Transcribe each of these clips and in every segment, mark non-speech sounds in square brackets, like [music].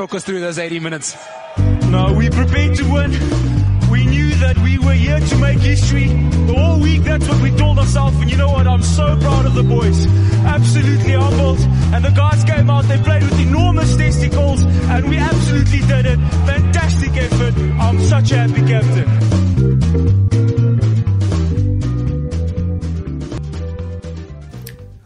talk us through those 80 minutes. No, we prepared to win. We knew that we were here to make history. The whole week, that's what we told ourselves. And you know what? I'm so proud of the boys. Absolutely humbled. And the guys came out, they played with enormous testicles, and we absolutely did it. Fantastic effort. I'm such a happy captain.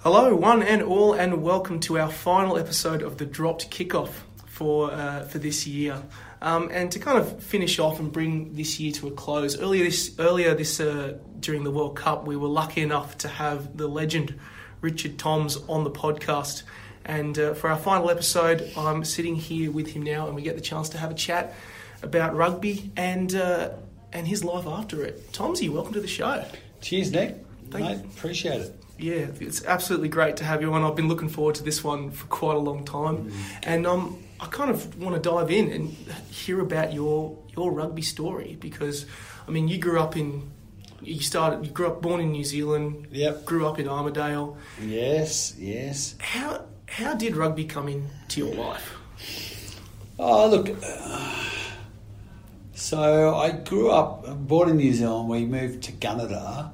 Hello, one and all, and welcome to our final episode of the Dropped Kickoff for uh, for this year. Um, and to kind of finish off and bring this year to a close, earlier this earlier this uh, during the World Cup, we were lucky enough to have the legend Richard Tombs on the podcast. And uh, for our final episode, I'm sitting here with him now, and we get the chance to have a chat about rugby and uh, and his life after it. Tombsy, welcome to the show. Cheers, Nick. Thank Mate, you. appreciate it. Yeah, it's absolutely great to have you on. I've been looking forward to this one for quite a long time, and um, I kind of want to dive in and hear about your your rugby story because, I mean, you grew up in, you started, you grew up born in New Zealand, Yep. grew up in Armidale. Yes, yes. How how did rugby come into your life? Oh, look. uh, so I grew up, born in New Zealand. We moved to Gunnedah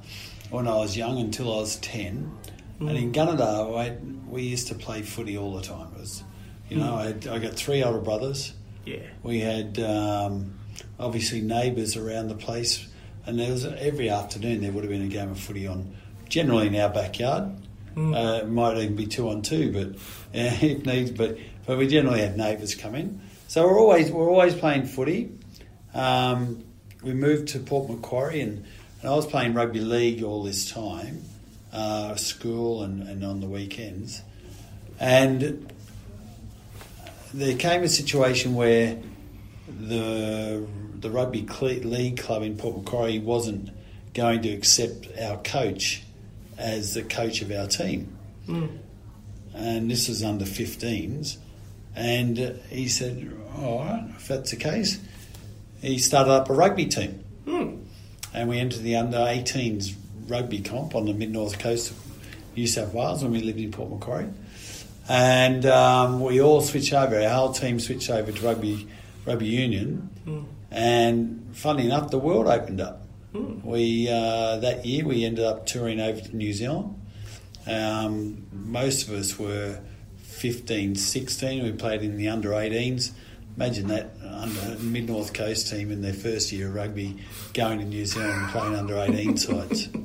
when I was young until I was 10. And in Gunnedah, I, we used to play footy all the time. It was, you know, I, had, I got three older brothers. Yeah, We had um, obviously neighbours around the place, and there was every afternoon there would have been a game of footy on, generally in our backyard. Uh, it might even be two on two, but yeah, [laughs] if needs. But but we generally had neighbours come in, so we're always we're always playing footy. Um, we moved to Port Macquarie, and, and I was playing rugby league all this time, uh, school and, and on the weekends, and there came a situation where the the rugby league club in Port Macquarie wasn't going to accept our coach as the coach of our team, hmm. and this was under 15s. And he said, "All right, if that's the case," he started up a rugby team, hmm. and we entered the under 18s rugby comp on the mid north coast of New South Wales when we lived in Port Macquarie. And um, we all switched over. Our whole team switched over to rugby rugby union. And funny enough, the world opened up. We uh, that year we ended up touring over to New Zealand. Um, most of us were 15, 16. We played in the under 18s. Imagine that under mid north coast team in their first year of rugby going to New Zealand and playing under 18 sides. [laughs]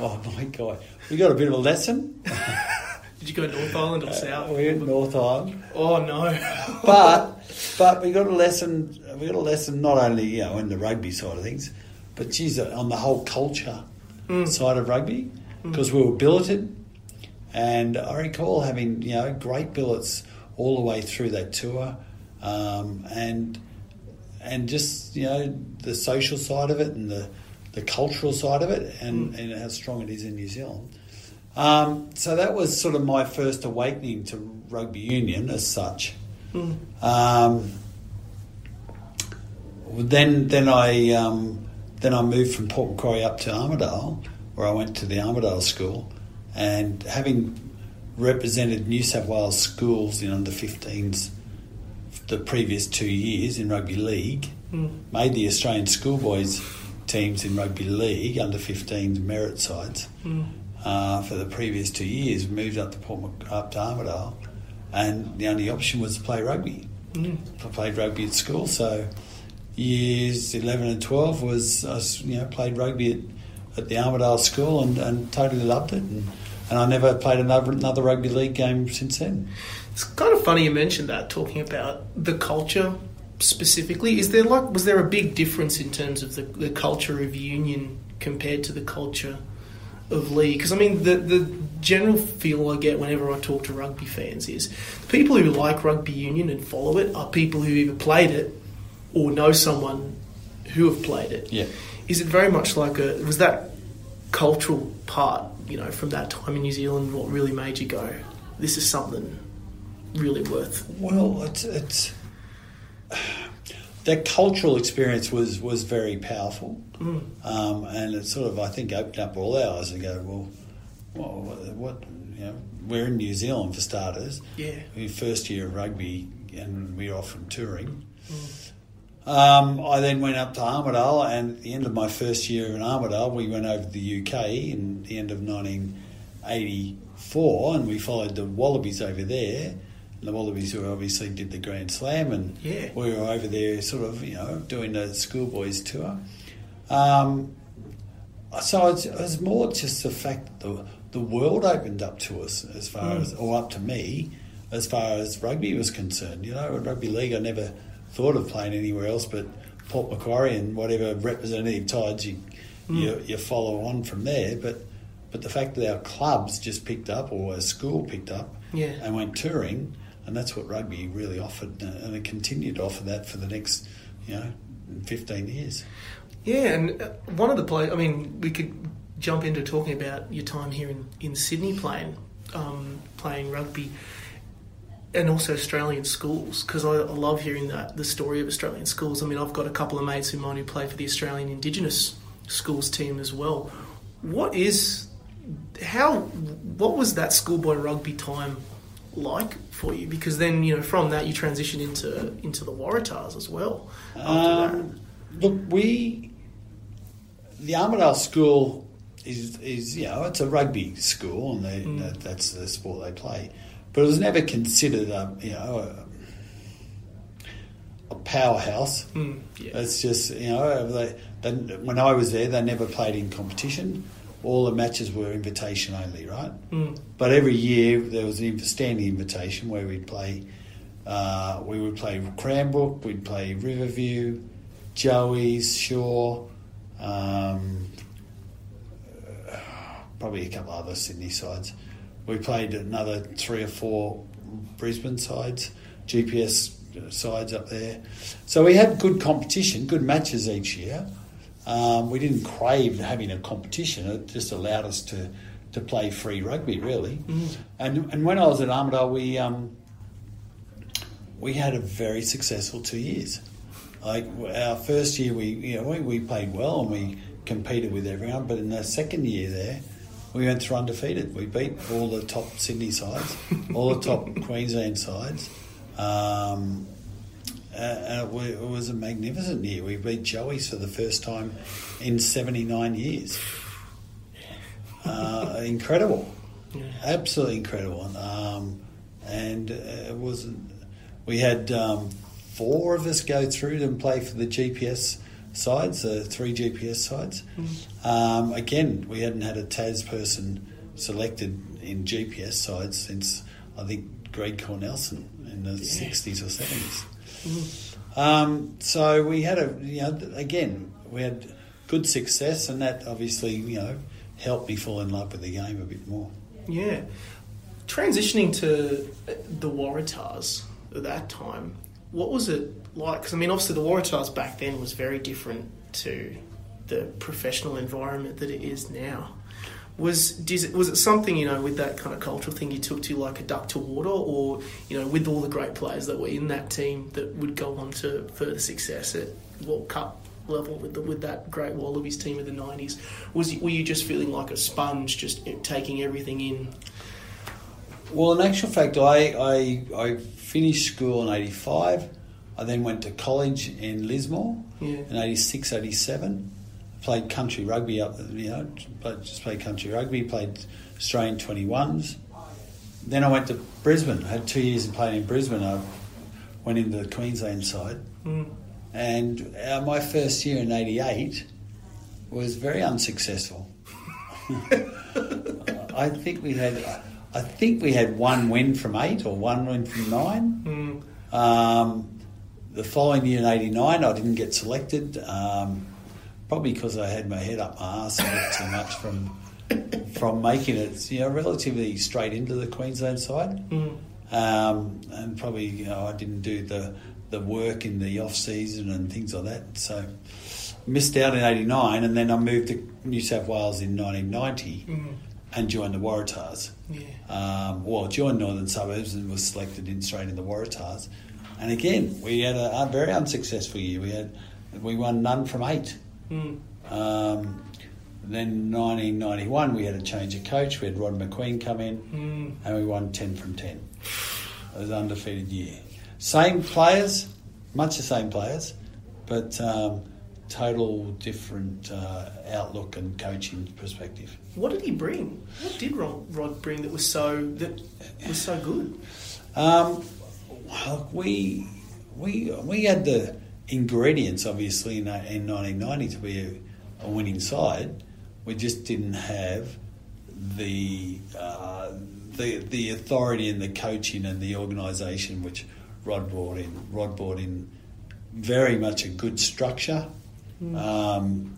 Oh my god, we got a bit of a lesson. [laughs] did you go North Island or uh, South? We were at North Island, Oh no, [laughs] but but we got a lesson. We got a lesson not only you know in the rugby side of things, but geez, uh, on the whole culture mm. side of rugby mm. because we were billeted, and I recall having you know great billets all the way through that tour, um, and and just you know the social side of it and the the cultural side of it and, mm. and how strong it is in New Zealand. Um, so that was sort of my first awakening to rugby union as such. Um, then then I um, then I moved from Port Macquarie up to Armidale, where I went to the Armidale School, and having represented New South Wales schools in under 15s the previous two years in rugby league, made the Australian schoolboys teams in rugby league under 15s merit sides uh, for the previous two years. Moved up to Port Mac- up to Armidale, and the only option was to play rugby. I played rugby at school, so years 11 and 12 was I you know played rugby at, at the Armidale School and, and totally loved it. And, and I never played another another rugby league game since then. It's kind of funny you mentioned that, talking about the culture specifically. Is there like was there a big difference in terms of the, the culture of union compared to the culture of league? Because I mean, the the general feel I get whenever I talk to rugby fans is the people who like rugby union and follow it are people who either played it or know someone who have played it. Yeah. Is it very much like a was that cultural part, you know, from that time in New Zealand what really made you go, this is something really worth Well, it's it's [sighs] that cultural experience was was very powerful, um, and it sort of I think opened up all our eyes and go, well, what, what you know, we're in New Zealand for starters. Yeah. Your first year of rugby and we're off often touring. Um, I then went up to Armidale, and at the end of my first year in Armidale, we went over to the UK in the end of 1984, and we followed the Wallabies over there. And the Wallabies who obviously did the Grand Slam, and Yeah. we were over there, sort of, you know, doing the schoolboys tour. Um, so it's, it was more just the fact that the, the world opened up to us as far as, or up to me, as far as rugby was concerned. You know, in rugby league, I never thought of playing anywhere else but Port Macquarie and whatever representative tides you, you you follow on from there. But but the fact that our clubs just picked up, or a school picked up, Yeah. and went touring, and that's what rugby really offered, and it continued to offer that for the next, you know, fifteen years. Yeah, and uh, one of the play. I mean, we could jump into talking about your time here in, in Sydney playing um, playing rugby, and also Australian schools because I, I love hearing that the story of Australian schools. I mean, I've got a couple of mates of mine who play for the Australian Indigenous schools team as well. What is how? What was that schoolboy rugby time like for you? Because then you know from that you transition into into the Waratahs as well. After Um, look, we the Armidale School is is you know it's a rugby school and they, that, that's the sport they play, but it was never considered a you know a, a powerhouse. Mm, yeah. It's just you know they, they, when I was there, they never played in competition. All the matches were invitation only, right? Mm. But every year there was an standing invitation where we'd play. Uh, we would play Cranbrook, we'd play Riverview, Joey's, Shore, um, uh, probably a couple other Sydney sides. We played another three or four Brisbane sides, GPS sides up there. So we had good competition, good matches each year. Um, we didn't crave having a competition; it just allowed us to, to play free rugby, really. And and when I was at Armidale, we um, we had a very successful two years. Like our first year, we you know we, we played well and we competed with everyone. But in the second year there, we went through undefeated. We beat all the top Sydney sides, all the top [laughs] Queensland sides. Um, uh, and it, was a magnificent year. We beat Joey's for the first time in 79 years. Uh, [laughs] incredible. Yeah. Absolutely incredible. Um, and uh, it wasn't. We had um, four of us go through and play for the GPS sides, the three GPS sides. Um, again, we hadn't had a TAS person selected in GPS sides since I think Greg Cornelsen in the sixties or seventies. Um, so we had a you know again we had good success, and that obviously you know helped me fall in love with the game a bit more. Yeah. Transitioning to the Waratahs at that time, what was it like? Because, I mean, obviously, the Waratahs back then was very different to the professional environment that it is now. Was it, was it something you know with that kind of cultural thing you took to like a duck to water, or you know with all the great players that were in that team that would go on to further success at World Cup level with the, with that great Wallabies team of the nineties? Was were you just feeling like a sponge, just eh, taking everything in? Well, in actual fact, I, I, I finished school in 85. I then went to college in Lismore Yeah. in 86, 87. Played country rugby up, you know, just played country rugby, played Australian 21s. Then I went to Brisbane. I had two years of playing in Brisbane. I went into the Queensland side. Mm. And uh, my first year in 88 was very unsuccessful. [laughs] I think we had, I think we had one win from eight or one win from nine. Mm. Um, the following year in '89, I didn't get selected, um, probably because I had my head up my arse a bit too much from from making it, you know, relatively straight into the Queensland side, Mm. um, and probably you know I didn't do the the work in the off season and things like that, so missed out in '89, and then I moved to New South Wales in 1990 Mm. And joined the Waratahs. Yeah. Um, well, joined Northern Suburbs and was selected in straight in the Waratahs. And again, we had a, a very unsuccessful year. We had we won none from eight. Mm. Um, then 1991, we had a change of coach. We had Rod Macqueen come in, Mm. and we won 10 from 10. It was an undefeated year. same players, much the same players, but um, total different uh, outlook and coaching perspective. What did he bring? What did Rod, Rod bring that was so that was so good? Um, well, we we we had the ingredients, obviously, in, in 1990 to be a, a winning side. We just didn't have the uh, the the authority and the coaching and the organisation which Rod brought in. Rod brought in very much a good structure. Um,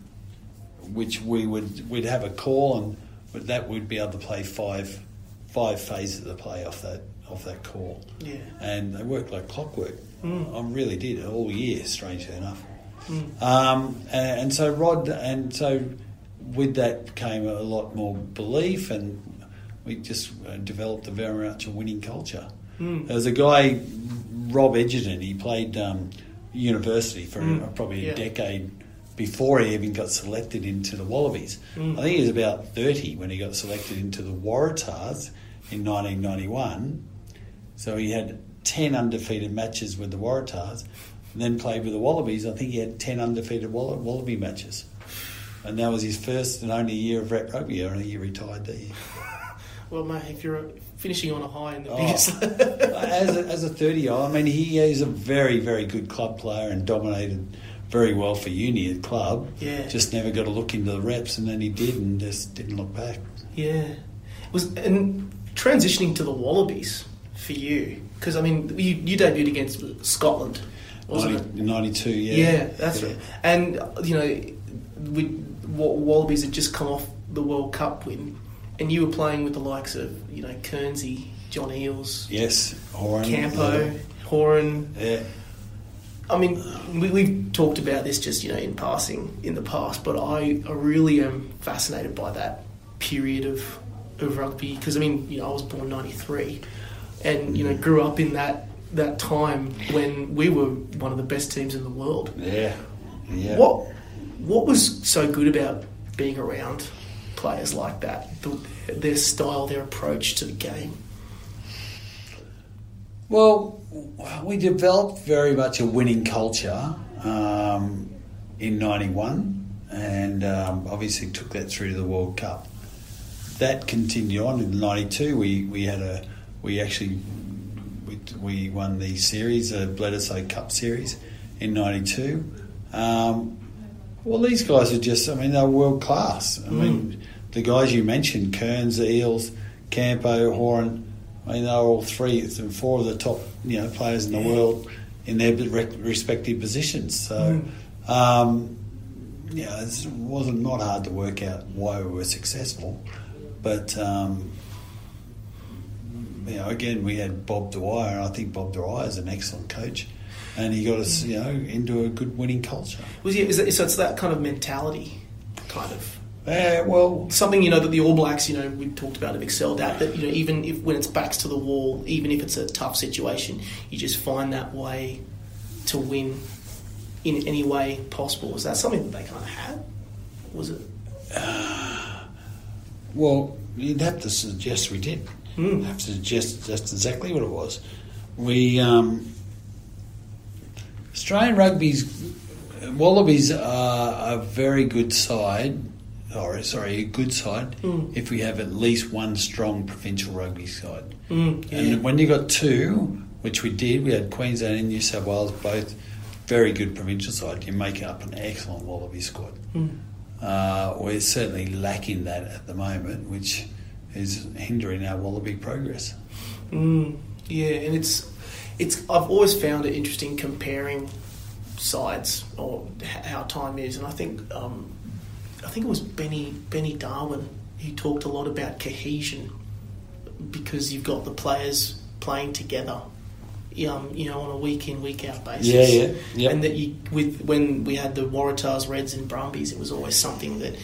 which we would we'd have a call and but that would be able to play five five phases of the play off that off that call. Yeah, and they worked like clockwork. Mm. I really did all year, strangely enough. Mm. Um, and, and so Rod, and so with that came a lot more belief, and we just uh, developed a very much a winning culture. Mm. There was a guy, Rob Egerton. He played um, university for Mm. probably a Yeah. decade before he even got selected into the Wallabies. Mm. I think he was about 30 when he got selected into the Waratahs in 1991. So he had 10 undefeated matches with the Waratahs and then played with the Wallabies. I think he had 10 undefeated Wall- Wallaby matches. And that was his first and only year of rep rugby. I think he retired there. [laughs] Well, mate, if you're finishing on a high in the Oh. biggest, [laughs] as a, as a 30 year old, I mean, he is a very, very good club player and dominated very well for uni at club. Yeah. Just never got a look into the reps, and then he did and just didn't look back. yeah, it was and transitioning to the Wallabies for you because I mean you, you debuted against Scotland, wasn't it? 92, yeah. Yeah, that's right. And you know, with Wallabies had just come off the World Cup win, and you were playing with the likes of you know Kernsey, John Eales, Yes, Horan. Campo, Horan. Yeah. I mean, we, we've talked about this just you know in passing in the past, but I, I really am fascinated by that period of of rugby because I mean you know I was born '93, and you know grew up in that that time when we were one of the best teams in the world. Yeah. Yeah. What what was so good about being around players like that? The, their style, their approach to the game. Well, we developed very much a winning culture um, in '91, and um, obviously took that through to the World Cup. That continued on in '92. We we had a we actually we, we won the series, the Bledisloe Cup series, in '92. Um, well, these guys are just, I mean, they're world class. I mean, the guys you mentioned, Kearns, Eales, Campo, Horan, I mean, they're all three, and four of the top, you know, players in the world in their respective positions. So, um, yeah, it wasn't not hard to work out why we were successful. But, um, you know, again, we had Bob Dwyer, and I think Bob Dwyer is an excellent coach. And he got us, you know, into a good winning culture. Was it, so it's that kind of mentality, kind of Yeah, well, something you know that the All Blacks, you know, we talked about have excelled at. That you know, even if when it's backs to the wall, even if it's a tough situation, you just find that way to win in any way possible. Was that something that they kind of had? Was it? [sighs] Well, you'd have to suggest we did. Mm. Have to suggest that's exactly what it was. We um, Australian rugby's Wallabies are a very good side, or sorry, a good side Mm. if we have at least one strong provincial rugby side. Mm, yeah. And when you got two, which we did, we had Queensland and New South Wales both very good provincial side. You make up an excellent Wallaby squad. Mm. Uh, we're certainly lacking that at the moment, which is hindering our Wallaby progress. Mm, yeah, and it's it's. I've always found it interesting comparing sides or how time is, and I think um, I think it was Benny Benny Darwin who talked a lot about cohesion because you've got the players playing together. Um, you know, on a week in week out basis. Yeah, yeah, yep. And that you with when we had the Waratahs, Reds, and Brumbies, it was always something that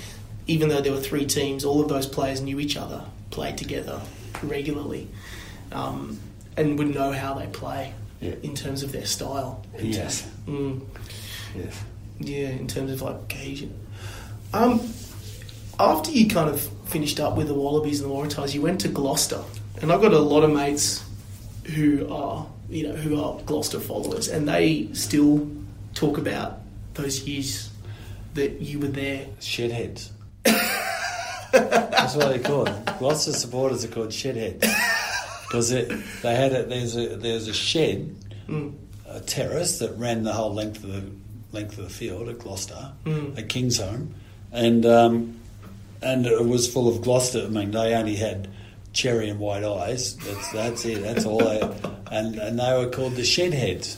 even though there were three teams, all of those players knew each other, played together regularly, um, and would know how they play Yeah. in terms of their style. Yes. Mm, Yes. yeah, in terms of like cohesion. Um, after you kind of finished up with the Wallabies and the Waratahs, you went to Gloucester, and I've got a lot of mates who are you know, who are Gloucester followers, and they still talk about those years that you were there. Shedheads. [laughs] That's what they're called. Gloucester supporters are called shedheads because they had a, there's a there's a shed, Mm. a terrace that ran the whole length of the length of the field at Gloucester, Mm. at Kingsholm, and um, and it was full of Gloucester. I mean, they only had cherry and white eyes. That's that's it. That's all they and and they were called the Shedheads,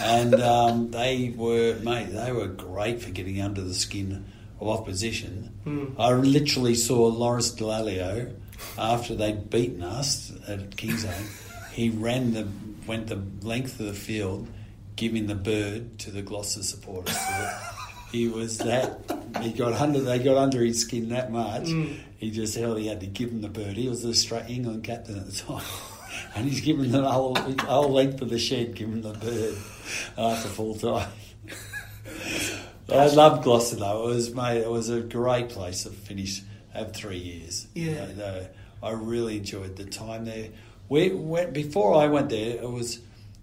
and um, they were mate. They were great for getting under the skin of opposition. Mm. I literally saw Lawrence Dallaglio after they'd beaten us at Kingsholm. he ran the went the length of the field, giving the bird to the Gloucester supporters. He was that. He got under. They got under his skin that much. Mm. He just held. He had to give him the bird. He was the Australian England captain at the time. [laughs] And he's given the whole, the whole length of the shed, given the bird after full time. [laughs] I love Gloucester though. It was mate. It was a great place to finish. Have three years. Yeah. You know, I really enjoyed the time there. We went before I went there. It was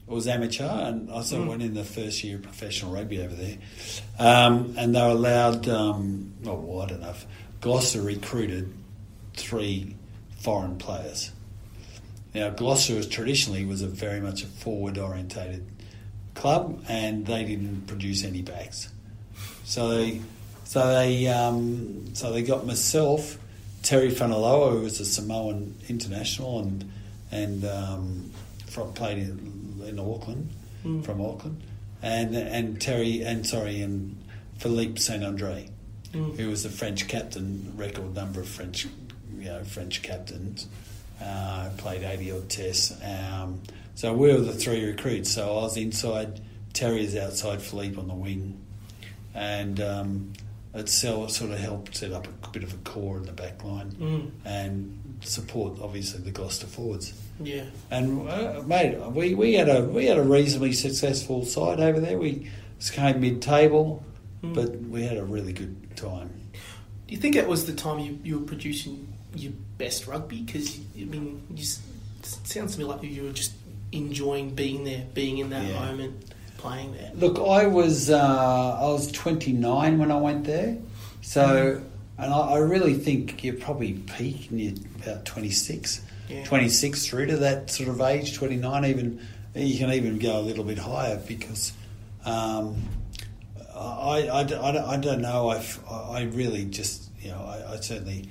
it was amateur, and I sort of Mm. went in the first year of professional rugby over there. Um, and they were allowed. Um, oh, I don't know. If Gloucester recruited three foreign players. Now Gloucester was traditionally was a very much a forward orientated club, and they didn't produce any backs. So they, so they, um, so they got myself, Terry Fanolua, who was a Samoan international and and um, from, played in, in Auckland, Mm. from Auckland, and and Terry and sorry and Philippe Saint Andre, Mm. who was the French captain, record number of French, you know, French captains. Uh, played 80 odd tests. Um, so we were the three recruits. So I was inside, Terry is outside, Philippe on the wing. And um, it sort sort of helped set up a bit of a core in the back line Mm. and support, obviously, the Gloucester forwards. Yeah. And uh, mate, we, we had a we had a reasonably successful side over there. We came mid table, Mm. but we had a really good time. Do you think that was the time you, you were producing your best rugby? Because I mean, you it sounds to me like you were just enjoying being there, being in that Yeah. moment, playing there. Look, I was uh, I was 29 when I went there, so and I, I really think you probably peak and you're about 26, Yeah. 26 through to that sort of age, 29 even. You can even go a little bit higher because um, I, I, I, don't- I don't know. I, I really just you know I, I certainly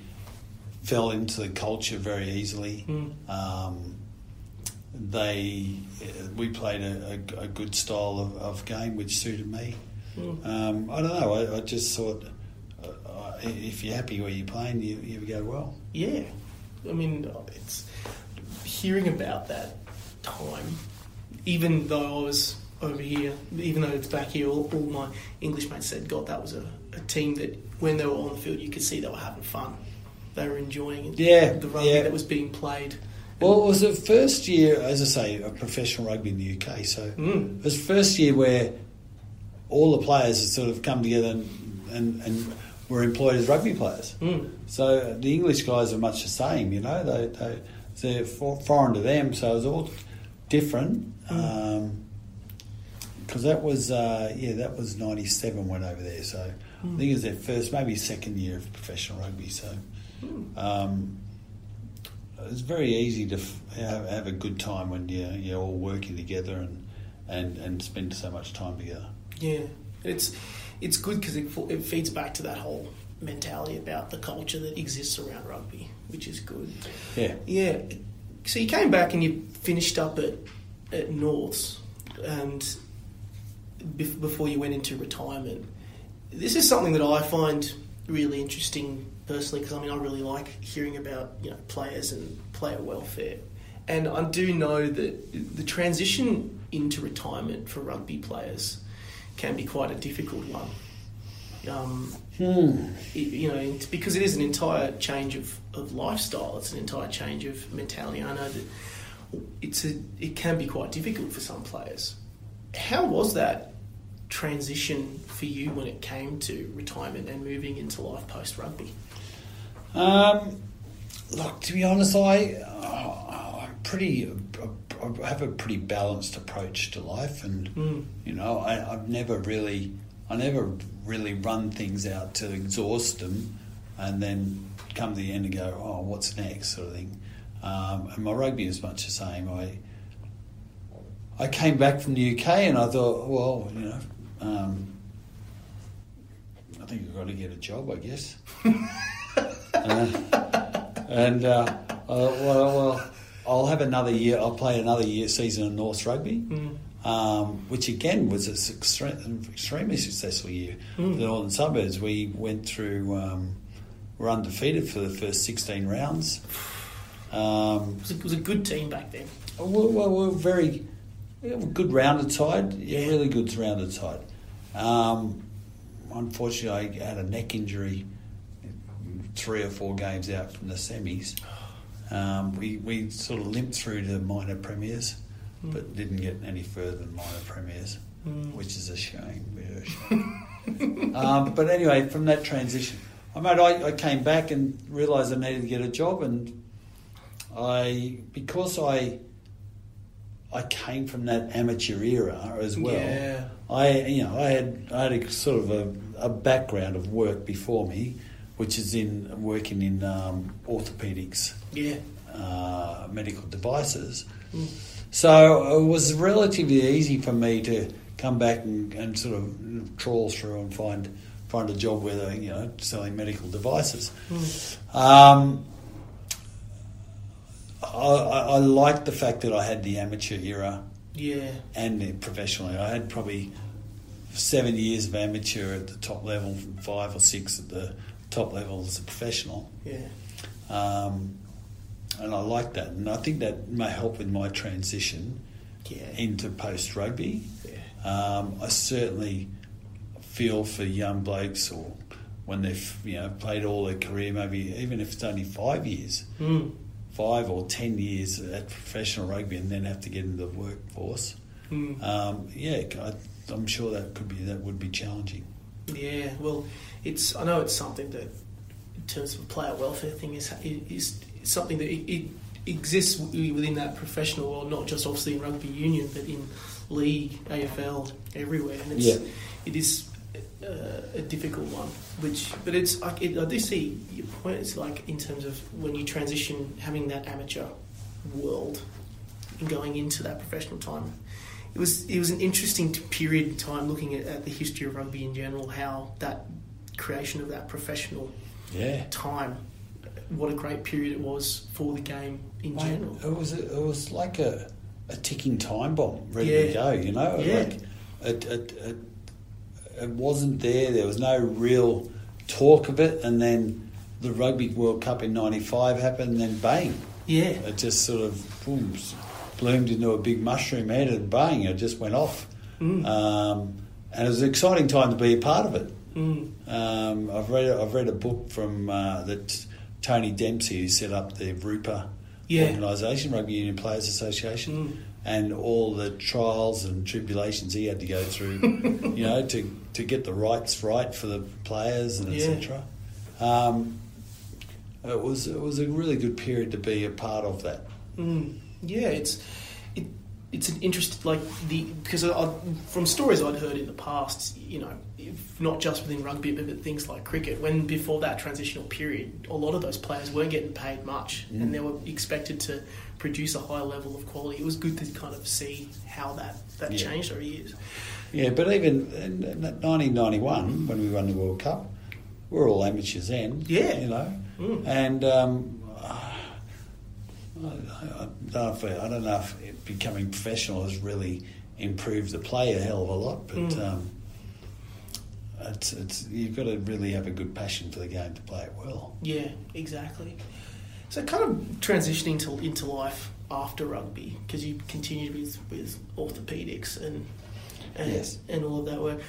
fell into the culture very easily. Mm. Um, they we played a, a, a good style of, of game which suited me. Mm. Um, I don't know. I, I just thought uh, uh, if you're happy where you're playing, you, you go well. Yeah, I mean, it's hearing about that time. Even though I was over here, even though it's back here, all, all my English mates said, "God, that was a, a team that when they were on the field, you could see they were having fun. They were enjoying. Yeah, the rugby yeah. that was being played. Well, it was the first year, as I say, of professional rugby in the UK. So Mm. it was the first year where all the players had sort of come together and, and, and were employed as rugby players. Mm. So the English guys are much the same, you know. They they they're for, foreign to them, so it was all different. Because that was uh, yeah, that was ninety seven went over there. So I think it was their first, maybe second year of professional rugby. So um, it's very easy to f- have, have a good time when you you're all working together and and and spend so much time together. Yeah, it's it's good because it, it feeds back to that whole mentality about the culture that exists around rugby, which is good. Yeah. Yeah. So you came back and you finished up at at Norths, and bef- before you went into retirement, this is something that I find really interesting personally because I mean I really like hearing about you know players and player welfare, and I do know that the transition into retirement for rugby players can be quite a difficult one. Um, Hmm. you know, it's because it is an entire change of, of lifestyle. It's an entire change of mentality. I know that it's a, it can be quite difficult for some players. How was that transition for you when it came to retirement and moving into life post rugby? Um, look, to be honest, I uh, I'm pretty I have a pretty balanced approach to life, and Mm. you know, I, I've never really, I never really run things out to exhaust them, and then come to the end and go, oh, what's next, sort of thing. Um, and my rugby is much the same. I I came back from the UK and I thought, well, you know, um, I think I've got to get a job, I guess. [laughs] Uh, and uh, uh, well, well, I'll have another year. I'll play another year season in North Rugby, Mm. um, which again was an extre- extremely successful year. for The Northern Suburbs. We went through. Um, were undefeated for the first sixteen rounds. Um, It was, a, it was a good team back then. well, well, we're very yeah, good rounded side. Yeah, Yeah. really good rounded side. Um, unfortunately, I had a neck injury, three or four games out from the semis. Um, we we sort of limped through to minor premiers, but didn't get any further than minor premiers, Mm. which is a shame. a shame. [laughs] um, but anyway, from that transition, I mate, I, I came back and realised I needed to get a job, and I because I I came from that amateur era as well. Yeah. I you know I had I had a sort of a, a background of work before me, which is in working in um, orthopedics, Yeah. uh, medical devices. Mm. So it was relatively easy for me to come back and, and sort of trawl through and find find a job where they you know selling medical devices. Um, I, I, I liked the fact that I had the amateur era Yeah. and the professionally. I had probably seven years of amateur at the top level, five or six at the top level as a professional. Yeah. Um, and I like that, and I think that may help with my transition Yeah. into post rugby. yeah. Um, I certainly feel for young blokes or when they've you know played all their career, maybe even if it's only five years, Mm. five or ten years at professional rugby, and then have to get into the workforce. Mm. Um, yeah, I, I'm sure that could be that would be challenging. Yeah, well, it's I know it's something that, in terms of player welfare thing, is is something that it, it exists within that professional, world, not just obviously in rugby union, but in league, AFL, everywhere, and it's Yeah. it is uh, a difficult one. Which, but it's I, it, I do see your point. It's like in terms of when you transition, having that amateur world and going into that professional time it was it was an interesting period in time looking at, at the history of rugby in general, how that creation of that professional Yeah, time, what a great period it was for the game in general. it was it was like a, a ticking time bomb ready to go. You know, Yeah. like it, it, it, it wasn't there. There was no real talk of it, and then the Rugby World Cup in '95 happened, and then bang, Yeah, it just sort of boom, bloomed into a big mushroom head, and bang, it just went off. Mm. Um, and it was an exciting time to be a part of it. mm. Um, I've read I've read a book from uh, that Tony Dempsey who set up the RUPA Yeah. organisation, Rugby Union Players Association, Mm. and all the trials and tribulations he had to go through, [laughs] you know, to to get the rights right for the players and Yeah. etc. Um, it was it was a really good period to be a part of that. Mm, yeah, it's it, it's an interest like the because I, I, from stories I'd heard in the past, you know, if not just within rugby but, but things like cricket. When before that transitional period, a lot of those players weren't getting paid much, Mm. and they were expected to produce a high level of quality. It was good to kind of see how that that Yeah. changed over years. Yeah, but even in in 1991 when we won the World Cup, we were all amateurs then. Yeah. you know, Mm. and um, I, I, don't know if, I don't know if it becoming professional has really improved the play a hell of a lot, but Mm. um, it's, it's you've got to really have a good passion for the game to play it well. Yeah, exactly. So kind of transitioning to into life after rugby because you continued with with orthopedics and and, Yes. and all of that work.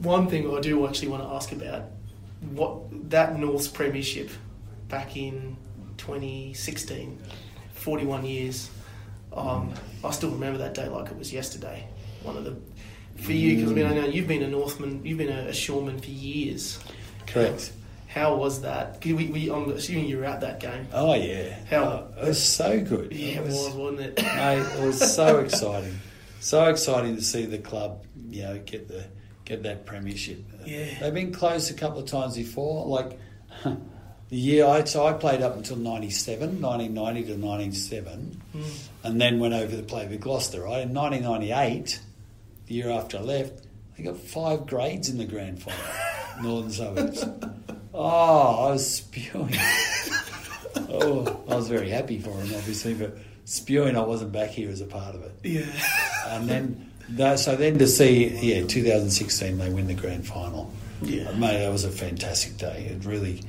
One thing I do actually want to ask about what that North's premiership back in 2016, 41 years. Um, I still remember that day like it was yesterday. One of the for you because I mean I know you've been a Northman, you've been a, a Shoreman for years. Correct. How was that? We, we, I'm assuming you were at that game. Oh yeah, How- Oh, it was so good. Yeah, it was, wasn't it? [laughs] Mate, it was so [laughs] exciting, so exciting to see the club, you know, get the get that premiership. Yeah. they've been close a couple of times before. Like [laughs] the year I so I played up until 97, 1990 to ninety seven, Mm. and then went over to play with Gloucester. Right in nineteen ninety eight, the year after I left, they got five grades in the grand final, [laughs] Northern Suburbs. Oh, I was spewing. oh, I was very happy for him, obviously, but spewing, I wasn't back here as a part of it. Yeah. And then, that, so then to see, yeah, 2016 they win the grand final. Yeah. mate, that was a fantastic day. It really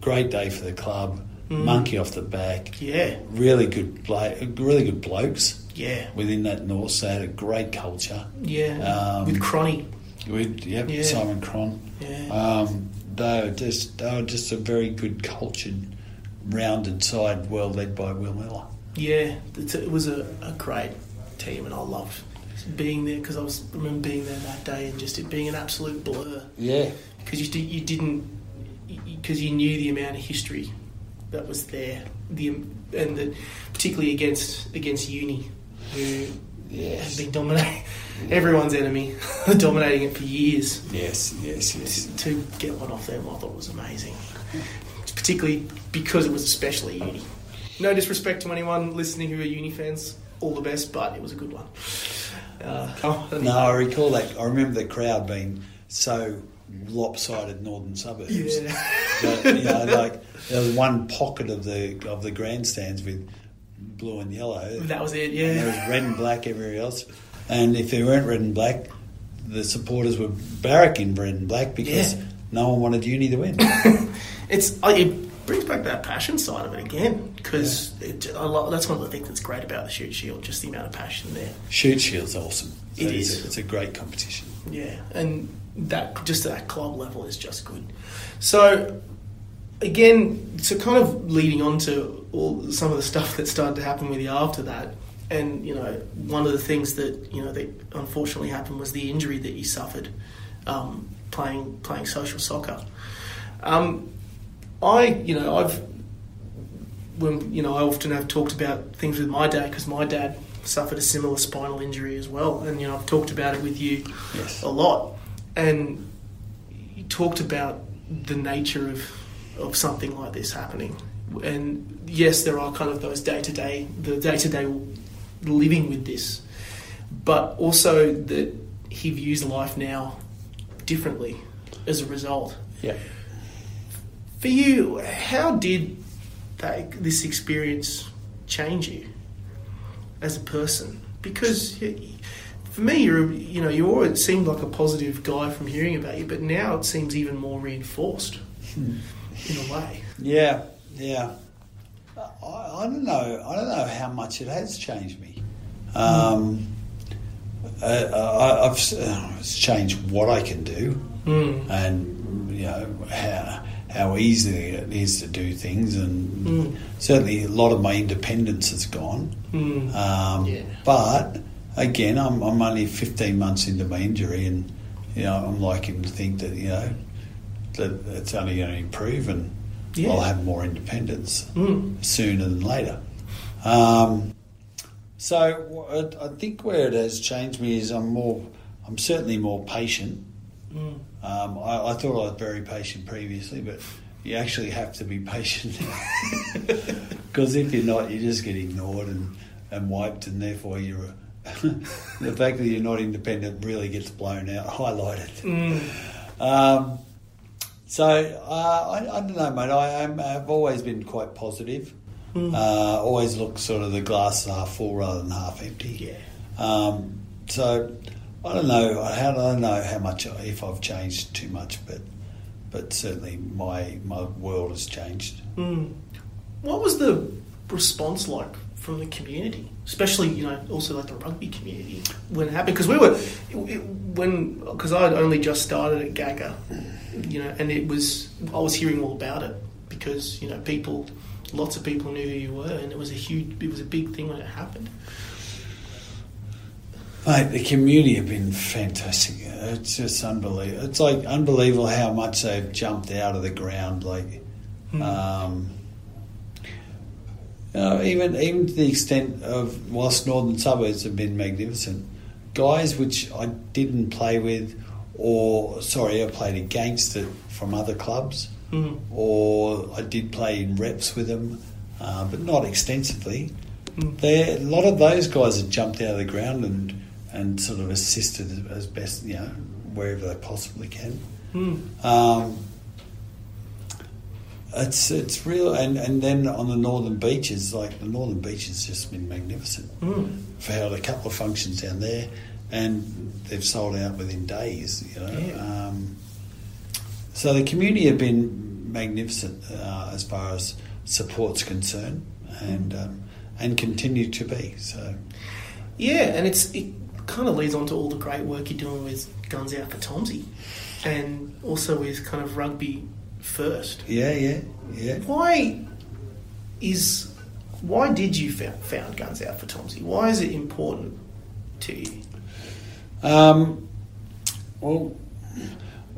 great day for the club. Monkey off the back. Yeah. Really good, blo- really good blokes Yeah. within that North. They had a great culture. Yeah. Um, With Cronny. With yep, Yeah. Simon Cron. Yeah. Um, they were just they were just a very good cultured, rounded side, well led by Will Miller. Yeah, it was a, a great team, and I loved being there because I was I remember being there that day and just it being an absolute blur Yeah, because you, you didn't because you knew the amount of history that was there, the and the, particularly against against Uni, who had yes, been dominating [laughs] everyone's enemy, [laughs] dominating it for years. yes, yes, yes. To get one off them, I thought was amazing, particularly because it was especially Uni. No disrespect to anyone listening who are Uni fans, all the best, but it was a good one. Uh, No, I recall that. I remember the crowd being so lopsided northern suburbs. Yeah. That, you know, like there was one pocket of the of the grandstands with blue and yellow. That was it, And there was red and black everywhere else. And if they weren't red and black, the supporters were barracking red and black because Yeah. no one wanted Uni to win. [laughs] It's uh, it brings back that passion side of it again because that's one of the things that's great about the Shute Shield, just the amount of passion there. Shute Shield's awesome. It It is. is. A, it's a great competition. Yeah, and that just at that club level is just good. So again, so kind of leading on to all some of the stuff that started to happen with you after that, and you know, one of the things that you know that unfortunately happened was the injury that you suffered um, playing playing social soccer. Um, I, you know, I've when you know I often have talked about things with my dad because my dad suffered a similar spinal injury as well, and you know I've talked about it with you Yes. a lot, and you talked about the nature of of something like this happening, and yes, there are kind of those day to day the day to day living with this, but also that he views life now differently as a result. Yeah. For you, how did that, this experience change you as a person? Because for me, you're you know you always seemed like a positive guy from hearing about you, but now it seems even more reinforced in a way. Yeah, yeah. I, I don't know. I don't know how much it has changed me. Um, I, I've uh, it's changed what I can do, Mm. and you know how how easy it is to do things, and Mm. certainly a lot of my independence has gone. Mm. Um, Yeah. But again, I'm, I'm only 15 months into my injury, and you know I'm liking to think that you know that it's only going to improve, and Yeah. I'll have more independence Mm. sooner than later. Um, so I think where it has changed me is I'm more, I'm certainly more patient. Mm. Um, I, I thought I was very patient previously, but you actually have to be patient because [laughs] if you're not, you just get ignored and, and wiped, and therefore you're. A, [laughs] the fact that you're not independent really gets blown out, [laughs] highlighted. Mm. Um, so uh, I, I don't know, mate. I am, I've always been quite positive. Mm. Uh, always look sort of the glass half full rather than half empty. Yeah. Um, so I don't know. I don't- I don't know how much if I've changed too much, but but certainly my my world has changed. Mm. What was the response like from the community, especially you know also like the rugby community when it happened? Because we were it, when because I had only just started at Gaga, you know, and it was I was hearing all about it because you know people, lots of people knew who you were, and it was a huge, it was a big thing when it happened. Mate, the community have been fantastic. It's just unbelievable. It's like unbelievable how much they've jumped out of the ground. Like, um, know, even even to the extent of whilst northern suburbs have been magnificent, guys which I didn't play with, or sorry, I played against it from other clubs, Mm. or I did play in reps with them, uh, but not extensively. Mm. There, a lot of those guys have jumped out of the ground and and sort of assisted as best you know wherever they possibly can. Mm. Um, it's it's real, and, and then on the northern beaches, like the northern beaches, just been magnificent. Mm. We've held a couple of functions down there, and they've sold out within days. You know, Yeah. um, so the community have been magnificent uh, as far as support's concerned, and um, and continue to be. So Yeah, and it's it kind of leads on to all the great work you're doing with Guns Out for Tombsy, and also with kind of rugby first. yeah, yeah, yeah. Why is why did you found, found Guns Out for Tombsy? Why is it important to you? Um, well,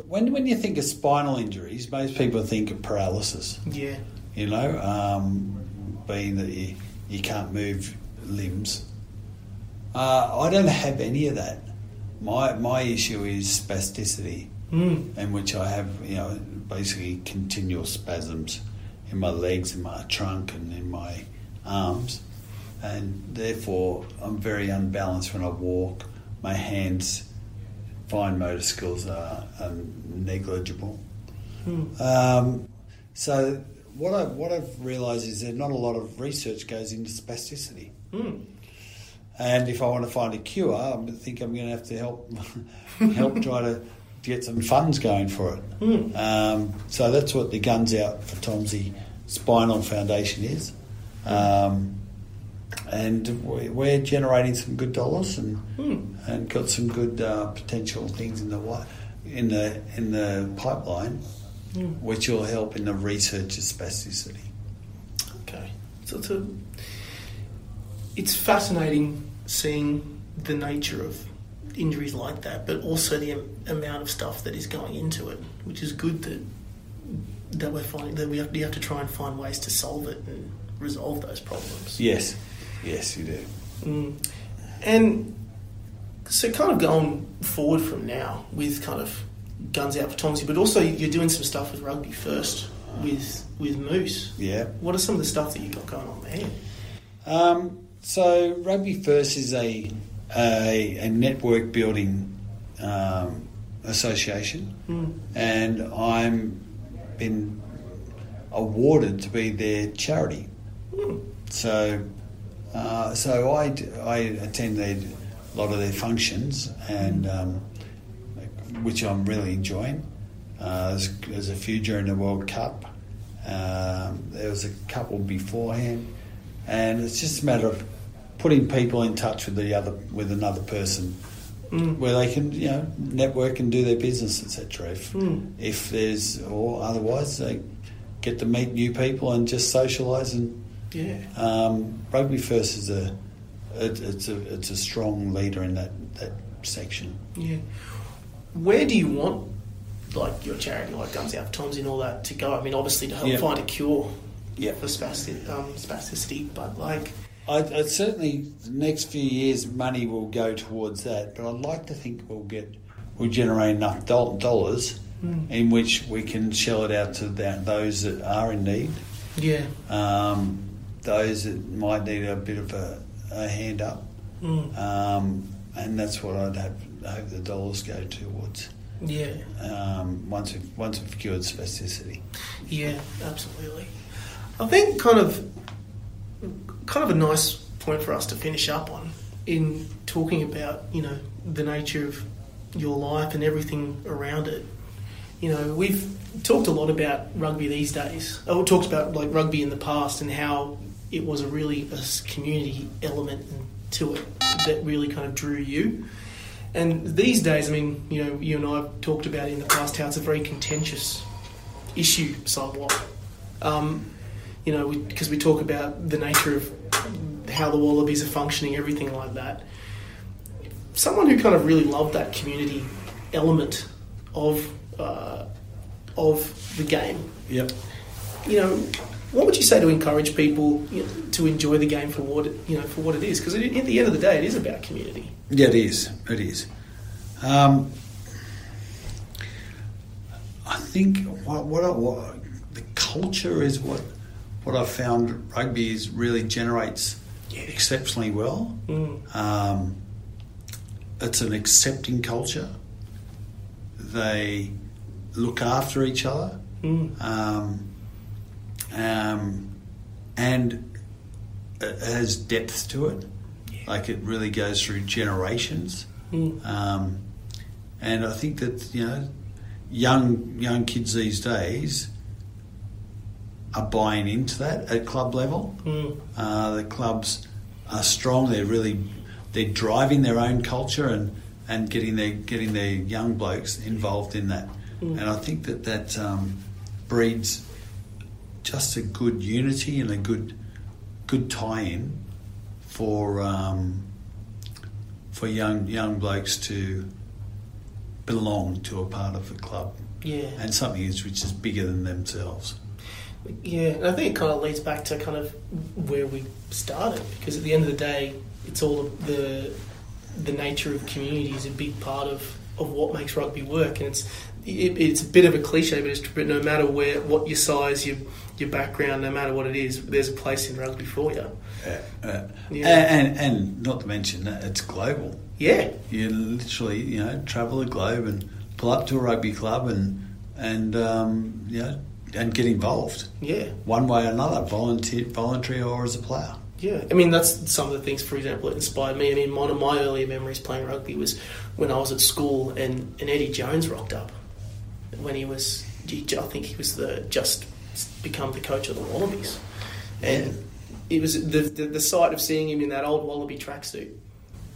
when when you think of spinal injuries, most people think of paralysis. Yeah, You know, um, being that you you can't move limbs. Uh, I don't have any of that. My my issue is spasticity, mm. in which I have you know basically continual spasms in my legs, in my trunk, and in my arms, and therefore I'm very unbalanced when I walk. My hands, fine motor skills are, are negligible. Mm. Um, so what I what I've realised is that not a lot of research goes into spasticity. Mm. And if I want to find a cure, I think I'm going to have to help [laughs] help try to get some funds going for it. Mm. Um, so that's what the Guns Out for Tombsy Spinal Foundation is. Um, and we- we're generating some good dollars and Mm. and got some good uh, potential things in the in the in the pipeline, Mm. which will help in the research of spasticity. Okay, so it's a, it's fascinating seeing the nature of injuries like that, but also the am- amount of stuff that is going into it, which is good that that we're finding that we have, we have to try and find ways to solve it and resolve those problems. Yes, yes, you do. Mm. And so, kind of going forward from now with kind of guns out for Tombsy, but also you're doing some stuff with rugby first with with Moose. Yeah. What are some of the stuff that you got going on there? Um, so Rugby First is a a, a network building um, association, Mm. and I'm been awarded to be their charity. Mm. So, uh, so I, I attend their, a lot of their functions, and um, which I'm really enjoying. Uh, there's, there's a few during the World Cup. Um, there was a couple beforehand, and it's just a matter of putting people in touch with the other with another person Mm. where they can you know network and do their business etc if, Mm. if there's or otherwise they get to meet new people and just socialise and Yeah. um, rugby first is a it, it's a it's a strong leader in that that section Yeah. Where do you want like your charity, like Guns Out Tombsy and all that, to go? I mean, obviously to help Yeah. find a cure yeah for spastic, um, spasticity, but like, I, I certainly the next few years money will go towards that but I'd like to think we'll get we'll generate enough doll- dollars Mm. in which we can shell it out to that, those that are in need yeah. um, those that might need a bit of a, a hand up, Mm. um, and that's what I'd have, hope the dollars go towards. Yeah. Um, once we've once we've cured spasticity, Yeah, absolutely. I think kind of kind of a nice point for us to finish up on in talking about, you know, the nature of your life and everything around it. You know, we've talked a lot about rugby these days. Oh, talked about like rugby in the past and how it was a really a community element to it that really kind of drew you. And these days, I mean, you know, you and I have talked about in the past how it's a very contentious issue somewhat. Um, you know, because we, talk about the nature of how the wallabies are functioning, everything like that. someone who kind of really loved that community element of uh, of the game. Yep. You know, what would you say to encourage people you know, to enjoy the game for what it, you know for what it is? Because at the end of the day, it is about community. Yeah, it is. It is. Um, I think what what, what the culture is what what I've found rugby is really generates exceptionally well. Mm. Um, it's an accepting culture. They look after each other, Mm. um, um, and it has depth to it. Like it really goes through generations. Mm. Um, and I think that you know, young young kids these days are buying into that at club level. Mm. Uh, the clubs are strong. They're really they're driving their own culture and, and getting their getting their young blokes involved in that. Mm. And I think that that um, breeds just a good unity and a good good tie-in for um, for young young blokes to belong to a part of the club Yeah. and something is which is bigger than themselves. Yeah, and I think it kind of leads back to kind of where we started because at the end of the day, it's all the the nature of community is a big part of, of what makes rugby work, and it's it, it's a bit of a cliche, but it's but no matter where what your size, your your background, no matter what it is, there's a place in rugby for you. Uh, uh, Yeah. and, and and not to mention that it's global. Yeah, You literally you know travel the globe and pull up to a rugby club and and um, you know and get involved yeah. one way or another, volunteer, voluntary or as a player. Yeah, I mean that's some of the things. For example, that inspired me. I mean, one of my earlier memories playing rugby was when I was at school and, and Eddie Jones rocked up when he was. I think he was the just become the coach of the Wallabies, and it was the, the the sight of seeing him in that old Wallaby tracksuit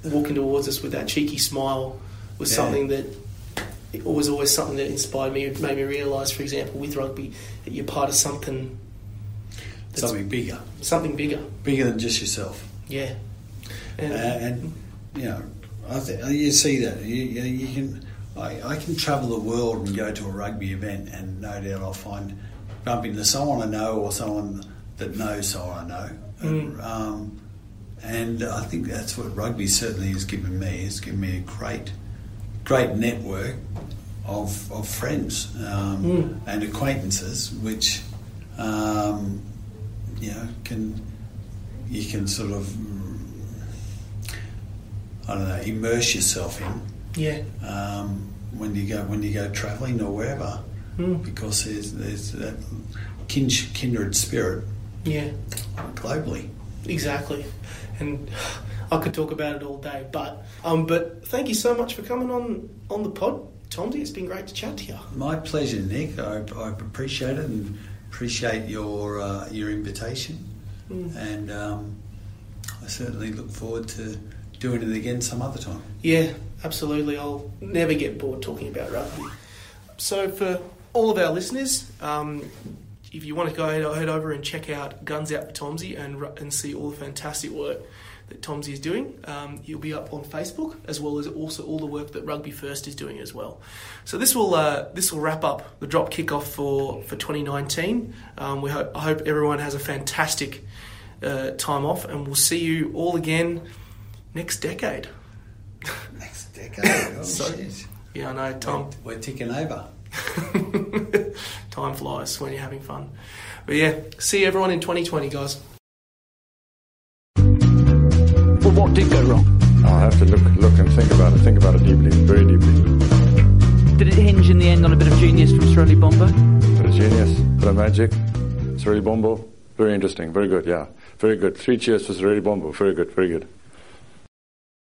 walking towards us with that cheeky smile was Yeah. something that. It was always something that inspired me. It made me realise, for example, with rugby, that you're part of something, Something bigger, something bigger. bigger than just yourself. Yeah. And, Uh, and you know, I think you see that you, you, you can. I, I can travel the world and go to a rugby event, and no doubt I'll find bump into someone I know or someone that knows someone I know. Mm. Um, and I think that's what rugby certainly has given me. It's given me a great, great network of, of friends um, Mm. and acquaintances, which um, you know can you can sort of I don't know immerse yourself in yeah. um, when you go when you go travelling or wherever Mm. because there's there's that kin- kindred spirit Yeah. globally. Exactly. And I could talk about it all day, but um, but thank you so much for coming on on the pod, Tombsy. It's been great to chat to you. My pleasure, Nick. I, I appreciate it and appreciate your uh, your invitation, Mm. and um, I certainly look forward to doing it again some other time. Yeah, absolutely. I'll never get bored talking about rugby. So for all of our listeners, um, if you want to go head, head over and check out Guns Out for Tombsy and and see all the fantastic work that Tombsy is doing, um, he'll be up on Facebook as well as also all the work that Rugby First is doing as well. So this will uh, this will wrap up the drop kickoff for for 2019. Um, we hope I hope everyone has a fantastic uh, time off, and we'll see you all again next decade. [laughs] Next decade. [laughs] Oh, So- shit. Yeah, I know. Time We're ticking over. [laughs] time flies when you're having fun. But yeah, see everyone in 2020, guys. What did go wrong? I'll have to look, look and think about it. Think about it deeply, very deeply. Did it hinge in the end on a bit of genius from Shirley Bombo? Bit of genius, bit of magic. Really bombo. Very interesting. Very good. Yeah, very good. Three cheers for Really Bombo. Very good. Very good.